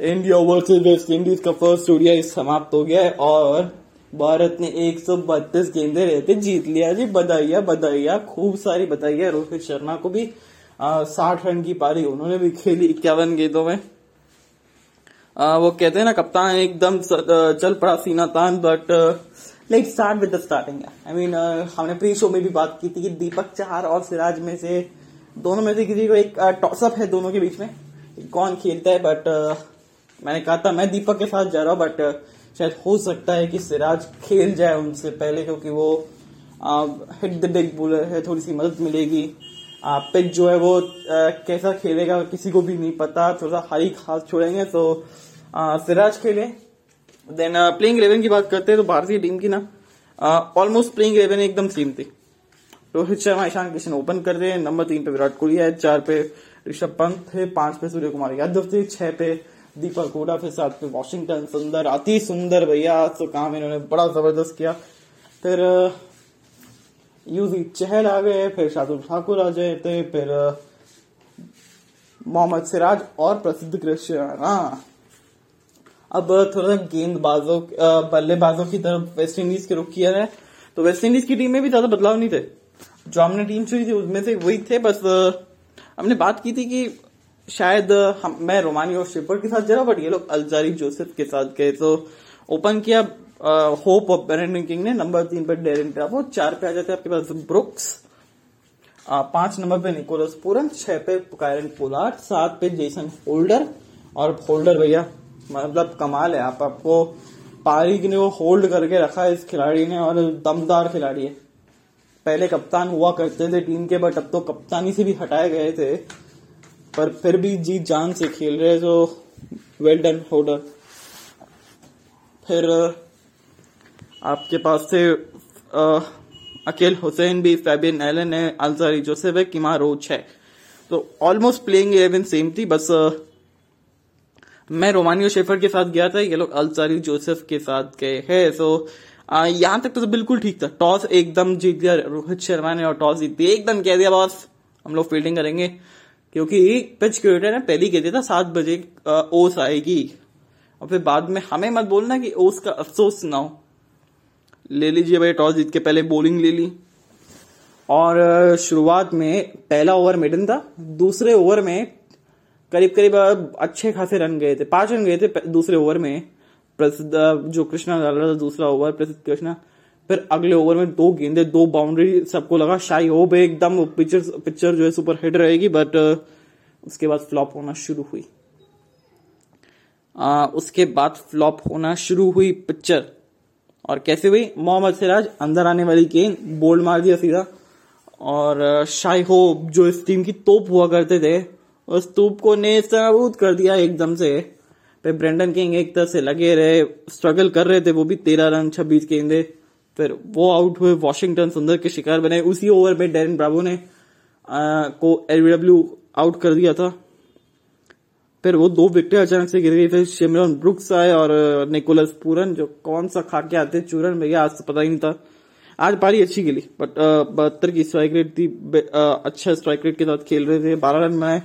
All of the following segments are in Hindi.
इंडिया वर्सेस वेस्ट इंडीज का फ़र्स्ट ओडिया समाप्त हो गया है और भारत ने 132 गेंदे रहते जीत लिया जी। बधाइया बधाइया खूब सारी बधाइया। रोहित शर्मा को भी साठ रन की पारी उन्होंने भी खेली इक्यावन गेंदों में। आ, वो कहते हैं ना कप्तान एकदम चल पड़ा सीना तान but let start with the starting I mean हमने प्री शो में भी बात की थी कि दीपक चार और सिराज में से दोनों में से किसी को एक टॉसअप है दोनों के बीच में। कौन खेलता है बट मैंने कहा था मैं दीपक के साथ जा रहा हूँ बट शायद हो सकता है कि सिराज खेल जाए उनसे पहले क्योंकि वो हिट द बिग बोलर है थोड़ी सी मदद मिलेगी। पिच जो है वो आ, कैसा खेलेगा किसी को भी नहीं पता थोड़ा सा हाई खास छोड़ेंगे तो आ, सिराज खेले। देन प्लेइंग इलेवन की बात करते हैं तो भारतीय टीम की ना ऑलमोस्ट प्लेइंग इलेवन एकदम सेम थी रोहित शर्मा ईशान किशन ओपन कर रहे हैं नंबर तीन पे विराट कोहली है चार पे ऋषभ पंत थे पाँच पे सूर्य कुमार यादव थे छह पे दीपक हुडा फिर साथ में वॉशिंगटन, सुंदर, अति सुंदर भैया तो काम इन्होंने बड़ा ज़बरदस्त किया। फिर यूजी चहल आ गए, फिर शार्दुल ठाकुर आ गए थे फिर मोहम्मद सिराज और प्रसिद्ध कृष्णा अब थोड़ा सा गेंदबाजों बल्लेबाजों की तरफ़ वेस्ट इंडीज के रुख किया है तो वेस्ट इंडीज की टीम में भी ज़्यादा बदलाव नहीं थे। जो हमने टीम चुनी थी, उसमें से वही थे, बस हमने बात की थी कि शायद, हम, मैं रोमानी और शिपर के साथ जा रहा बट ये लोग अलजारी जोसेफ के साथ गए तो ओपन किया होप ऑफ़ बेरेंडन किंग ने, नंबर तीन पर डेरिन ट्रावो चार पे आ जाते आपके पास, ब्रुक्स पाँच नंबर पे निकोलस पूरन, छह पे कायरन पोलार्ड, सात पे जेसन होल्डर, और होल्डर भैया मतलब कमाल है, आप आपको पारी ने वो होल्ड करके रखा है इस खिलाड़ी ने, और दमदार खिलाड़ी है। पहले कप्तान हुआ करते थे टीम के बट अब तो कप्तानी से भी हटाए गए थे। पर फिर भी जीत जान से खेल रहे तो वेल डन होल्डर फिर आपके पास से अकेल हुसैन भी, फैबियन एलन है अलजारी जोसेफ है, किमा रोच है। तो ऑलमोस्ट प्लेइंग इलेवन सेम थी, बस मैं रोमानियो शेफर के साथ गया था, ये लोग अलजारी जोसेफ के साथ गए हैं सो यहाँ तक तो बिल्कुल ठीक था। टॉस एकदम जीत गया रोहित शर्मा ने और टॉस जीत दिया एकदम कह दिया, बॉस, हम लोग फील्डिंग करेंगे। क्योंकि पिच क्यूरेटर ने पहली कह दिया था सात बजे ओस आएगी। और फिर बाद में हमें मत बोलना कि ओस का अफसोस ना हो। ले लीजिए भाई, टॉस जीत के पहले बॉलिंग ले ली। और शुरुआत में पहला ओवर मिडन था। दूसरे ओवर में करीब करीब अच्छे खासे रन गए थे। पाँच रन गए थे दूसरे ओवर में। प्रसिद्ध जो कृष्णा डाल रहा था, दूसरा ओवर प्रसिद्ध कृष्णा। फिर अगले ओवर में दो गेंदे दो बाउंड्री सबको लगा। शाही हो बे एकदम पिक्चर पिक्चर जो है सुपर हिट रहेगी बट उसके बाद फ्लॉप होना शुरू हुई। आ, उसके बाद फ्लॉप होना शुरू हुई पिक्चर और कैसे हुई? मोहम्मद सिराज अंदर आने वाली गेंद बोल्ड मार दिया सीधा। और शाही हो जो इस टीम की तोप हुआ करते थे उस तोप को नेस्तनाबूद कर दिया एकदम से। फिर ब्रेंडन किंग एक तरह से लगे रहे स्ट्रगल कर रहे थे वो भी तेरह रन छब्बीस गेंदे। फिर वो आउट हुए वॉशिंगटन सुंदर के शिकार बने। उसी ओवर में डेरिन ब्रावो ने आ, को एलबीडब्ल्यू आउट कर दिया था। फिर वो दो विकेट अचानक से गिर गई फिर शिमरन ब्रुक्स आए और निकोलस पूरन जो कौन सा खा के आते चूरन भैया आज तो पता ही नहीं था। आज पारी अच्छी खेली बट बहत्तर की स्ट्राइक रेट थी अच्छा स्ट्राइक रेट के साथ खेल रहे थे। बारह रन बनाए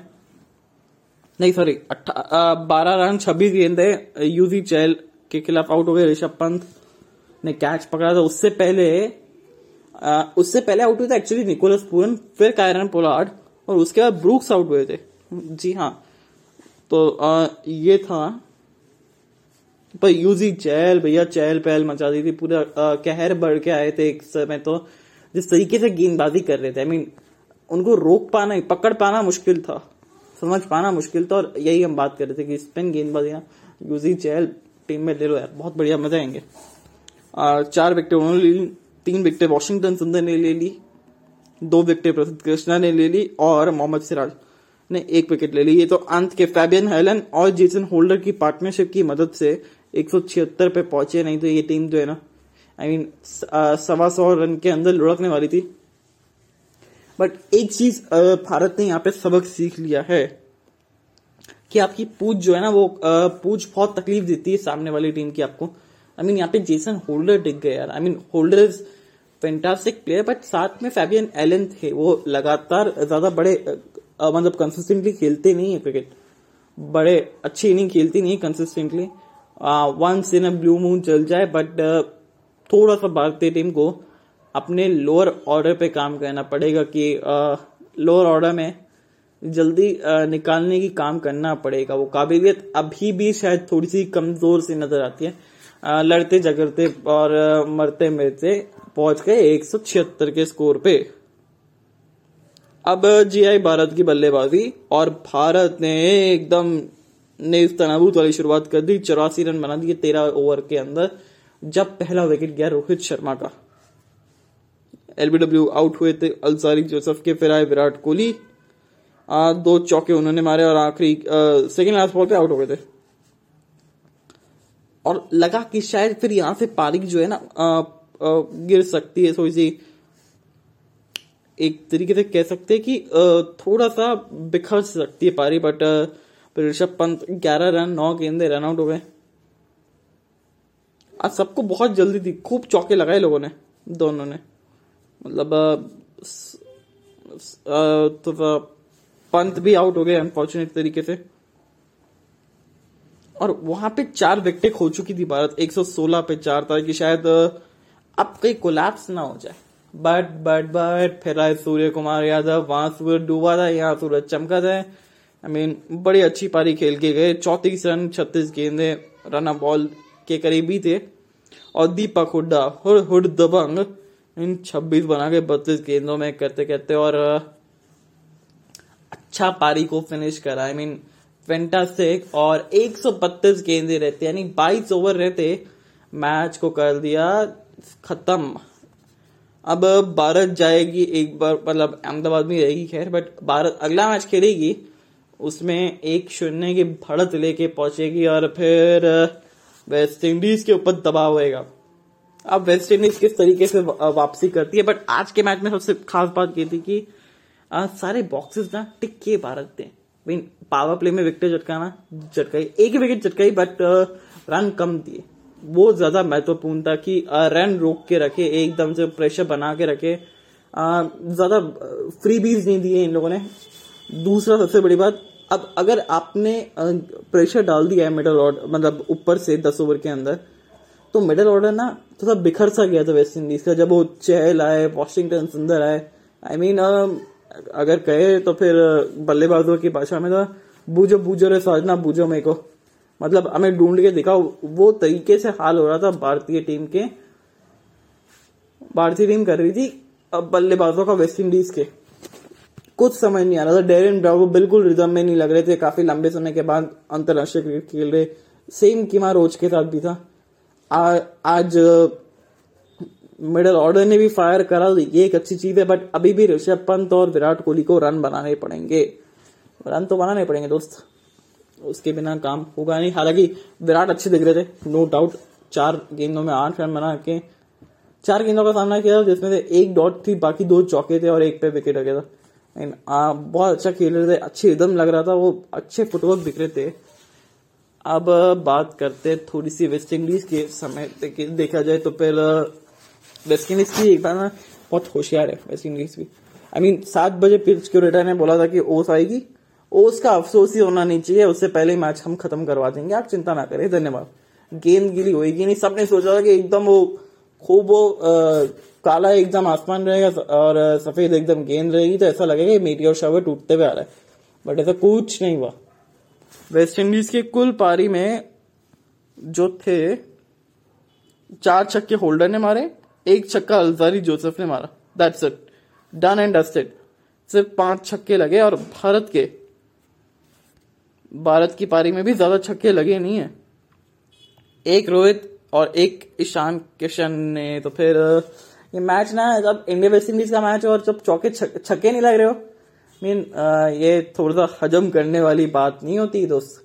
नहीं सॉरी बारह रन छब्बीस गेंदे यूजी चैल के खिलाफ आउट हो गए ऋषभ पंत। ने कैच पकड़ा था। उससे पहले आ, उससे पहले आउट हुए थे एक्चुअली निकोलस पूरन फिर कायरन पोलार्ड और उसके बाद ब्रूक्स आउट हुए थे। जी हाँ। तो आ, ये था। पर यूजी चहल भैया चहल पहल मचा दी थी। पूरा कहर बढ़ के आए थे एक समय तो। जिस तरीके से गेंदबाजी कर रहे थे। आई I मीन mean, उनको रोक पाना पकड़ पाना मुश्किल था। समझ पाना मुश्किल था और यही हम बात कर रहे थे कि स्पिन गेंदबाजी यूजी चहल टीम में ले लो यार बहुत बढ़िया मज़ा आएँगे। चार विकेट उन्होंने ले ली, तीन विकेट वॉशिंगटन सुंदर ने ले ली, दो विकेट प्रसिद्ध कृष्णा ने ले ली और मोहम्मद सिराज ने एक विकेट ले ली। ये तो अंत के फैबियन हेलन और जेसन होल्डर की पार्टनरशिप की मदद से एक सौ छिहत्तर पे पहुँचे। नहीं तो ये टीम जो है ना आई मीन सवा सौ रन के अंदर लुढ़कने वाली थी। बट एक चीज़ भारत ने यहाँ पे सबक सीख लिया है कि आपकी पूछ जो है ना, वो पूछ बहुत तकलीफ़ देती है सामने वाली टीम की आपको। आई मीन यहाँ पे जेसन होल्डर दिख गए यार। I mean Holder fantastic player but साथ में फैबियन एलन थे। वो लगातार ज़्यादा बड़े मतलब कंसिस्टेंटली खेलते नहीं है क्रिकेट बड़े अच्छी इनिंग खेलती नहीं consistently once in a blue moon चल जाए बट थोड़ा सा भारतीय टीम को अपने लोअर ऑर्डर पे काम करना पड़ेगा कि लोअर ऑर्डर में जल्दी निकालने की काम करना पड़ेगा। वो काबिलियत अभी भी शायद थोड़ी सी कमज़ोर सी नज़र आती है। लड़ते, झगड़ते और मरते मरते पहुँच गए एक सौ छिहत्तर के स्कोर पे। अब जीआई भारत की बल्लेबाजी और भारत ने एकदम ने तनाबूत वाली शुरुआत कर दी। चौरासी रन बना दिए तेरह ओवर के अंदर। जब पहला विकेट गया रोहित शर्मा का। एलबीडब्ल्यू आउट हुए थे अलसारी जोसफ के, फिर आए विराट कोहली। दो चौके उन्होंने मारे और आखिरी सेकेंड लास्ट बॉल पे आउट हो गए थे। और लगा कि शायद फिर यहाँ से पारी जो है ना आ, आ, गिर सकती है। थोड़ी सी एक तरीके से कह सकते हैं कि थोड़ा सा बिखर सकती है पारी बट ऋषभ पंत ग्यारह रन नौ गेंदे रन आउट हो गए। आज सबको बहुत जल्दी थी खूब चौके लगाए लोगों ने दोनों ने। मतलब तो पंत भी आउट हो गए अनफॉर्चुनेट तरीके से। और वहाँ पे चार विकेट खो चुकी थी भारत। 116 पे चार था कि शायद अब कहीं कोलैप्स ना हो जाए। बट बट बट फिर आए सूर्य कुमार यादव, वहाँ सूरज डूबा था, यहाँ सूरज चमका था। आई मीन बड़ी अच्छी पारी खेल के गए। चौतीस रन, छत्तीस गेंदे रन बॉल के करीब थे। और दीपक हुड्डा, हुड हुड दबंग, इन 26 बना के बत्तीस गेंदों में करते करते और अच्छा पारी को फिनिश करा। आई मीन फेंटास्टिक और 132 गेंदे रहते यानी 22 ओवर रहते मैच को कर दिया खत्म। अब भारत जाएगी एक बार मतलब अहमदाबाद में रहेगी खैर बट भारत अगला मैच खेलेगी उसमें एक शून्य की बढ़त लेके पहुंचेगी और फिर वेस्ट इंडीज के ऊपर दबाव होएगा। अब वेस्ट इंडीज किस तरीके से वापसी करती है बट आज के मैच में सबसे खास बात ये थी कि आ, सारे बॉक्सेस ना टिक के भारत थे मीन पावर प्ले में विकेट चटकाना चटकाई एक ही विकेट चटकाई बट रन कम दिए। वो ज़्यादा महत्वपूर्ण था कि रन रोक के रखे एकदम से प्रेशर बना के रखे। ज़्यादा फ्री बीज नहीं दिए इन लोगों ने। दूसरा सबसे बड़ी बात अब अगर आपने प्रेशर डाल दिया है मिडल ऑर्डर मतलब ऊपर से दस ओवर के अंदर तो मिडल ऑर्डर ना थोड़ा तो बिखर सा गया था वेस्ट इंडीज का जब वो चहल आए वॉशिंगटन सुंदर आए। आई I मीन mean, अगर कहे तो फिर बल्लेबाजों की भाषा में था बूझो बूझो रे साजना बूझो मेरे को। मतलब हमें ढूंढ के दिखाओ वो तरीके से हाल हो रहा था भारतीय टीम के। भारतीय टीम कर रही थी अब बल्लेबाजों का वेस्ट इंडीज के। कुछ समझ नहीं आ रहा था। डेरिन ब्रावो बिल्कुल रिदम में नहीं लग रहे थे। काफ़ी लंबे समय के बाद अंतरराष्ट्रीय क्रिकेट खेल रहे। सेम किमा रोज के साथ भी था। आ, आज मिडल ऑर्डर ने भी फायर करा ये एक अच्छी चीज़ है बट अभी भी ऋषभ पंत और विराट कोहली को रन बनाने पड़ेंगे। रन तो बनाने पड़ेंगे, दोस्त। उसके बिना काम होगा नहीं। हालाँकि विराट अच्छे दिख रहे थे नो डाउट चार गेंदों में आठ रन बना के, चार गेंदों का सामना किया जिसमें से एक डॉट थी, बाकी दो चौके थे और एक पे विकेट आ गया था बहुत अच्छा खेल रहे थे, अच्छे एकदम लग रहा था, वो अच्छे फुटवर्क दिख रहे थे। अब बात करते थोड़ी सी वेस्ट इंडीज के समय देखा जाए तो फिर इंडीज की एक बार ना, बहुत होशियार है वेस्ट इंडीज भी। आई मीन सात बजे पिच क्यूरेटर ने बोला था कि ओस आएगी। ओस का अफसोस ही होना नहीं चाहिए, उससे पहले मैच हम खत्म करवा देंगे। आप चिंता ना करें, धन्यवाद। गेंद गिली होगी नहीं। सबने सोचा था कि एकदम वो खूब वो काला एकदम आसमान रहेगा और सफ़ेद एकदम गेंद रहेगी तो ऐसा लगेगा मेटी और शावर टूटते हुए आ रहा है। बट ऐसा कुछ नहीं हुआ। वेस्ट इंडीज के कुल पारी में जो थे, चार छक्के होल्डर ने मारे। एक छक्का अलजारी जोसेफ ने मारा। That's it done and dusted सिर्फ़ पाँच छक्के लगे और भारत के भारत की पारी में भी ज़्यादा छक्के लगे नहीं है। एक रोहित और एक ईशान किशन ने तो फिर, ये मैच ना जब इंडिया वेस्ट इंडीज का मैच और जब चौके छक्के नहीं लग रहे हो मीन ये थोड़ा सा हजम करने वाली बात नहीं होती दोस्त।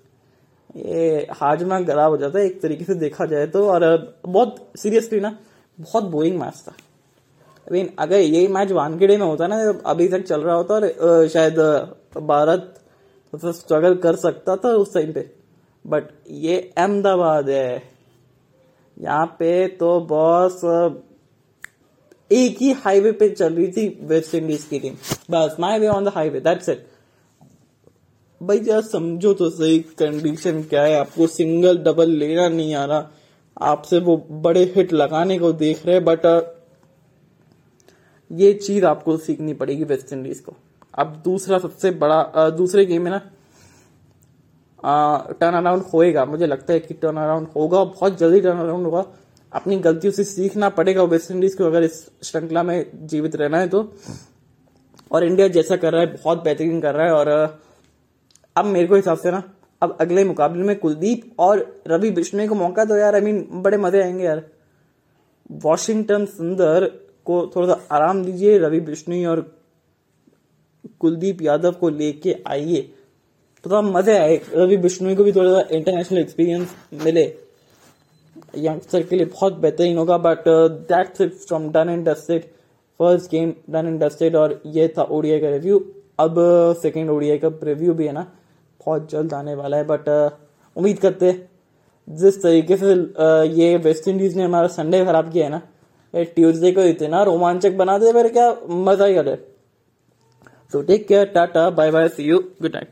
ये हाजमा खराब हो जाता है, एक तरीके से देखा जाए तो और, बहुत सीरियसली ना बहुत बोरिंग मैच था। आई मीन अगर ये मैच वानखेड़े में होता ना अभी तक चल रहा होता और शायद भारत तो स्ट्रगल कर सकता था उस टाइम पे। बट ये अहमदाबाद है। यहाँ पे तो बॉस एक ही हाईवे पे चल रही थी वेस्ट इंडीज की टीम बस my way on the highway that's it भाई, जरा समझो तो सही कंडीशन क्या है, आपको सिंगल डबल लेना नहीं आ रहा। आपसे वो बड़े हिट लगाने को देख रहे बट ये चीज़ आपको सीखनी पड़ेगी वेस्ट इंडीज को। अब दूसरा सबसे बड़ा दूसरे गेम में ना टर्न अराउंड होएगा। मुझे लगता है कि टर्न अराउंड होगा, बहुत जल्दी टर्न अराउंड होगा। अपनी गलतियों से सीखना पड़ेगा वेस्ट इंडीज को, अगर इस श्रृंखला में जीवित रहना है तो। और इंडिया जैसा कर रहा है, बहुत बेहतरीन कर रहा है और अब मेरे को हिसाब से ना अब अगले मुकाबले में कुलदीप और रवि बिश्नोई को मौका दो यार। आई मीन बड़े मज़े आएँगे यार। वॉशिंगटन सुंदर को थोड़ा सा आराम दीजिए, रवि बिश्नोई और कुलदीप यादव को लेके आइए। थोड़ा मज़े आए। रवि बिश्नोई को भी थोड़ा सा इंटरनेशनल एक्सपीरियंस मिले। यंगस्टर के लिए बहुत बेहतरीन होगा but that's it from done and dusted first game done and dusted और ये था ओडीआई का रिव्यू अब सेकेंड ओडीआई का रिव्यू भी है ना। बहुत जल्द आने वाला है बट uh, उम्मीद करते जिस तरीके से uh, ये वेस्ट इंडीज ने हमारा संडे खराब किया है ना ये ट्यूजडे को इतना रोमांचक बना दे मेरे क्या मज़ा ही करे so take care tata bye bye see you good night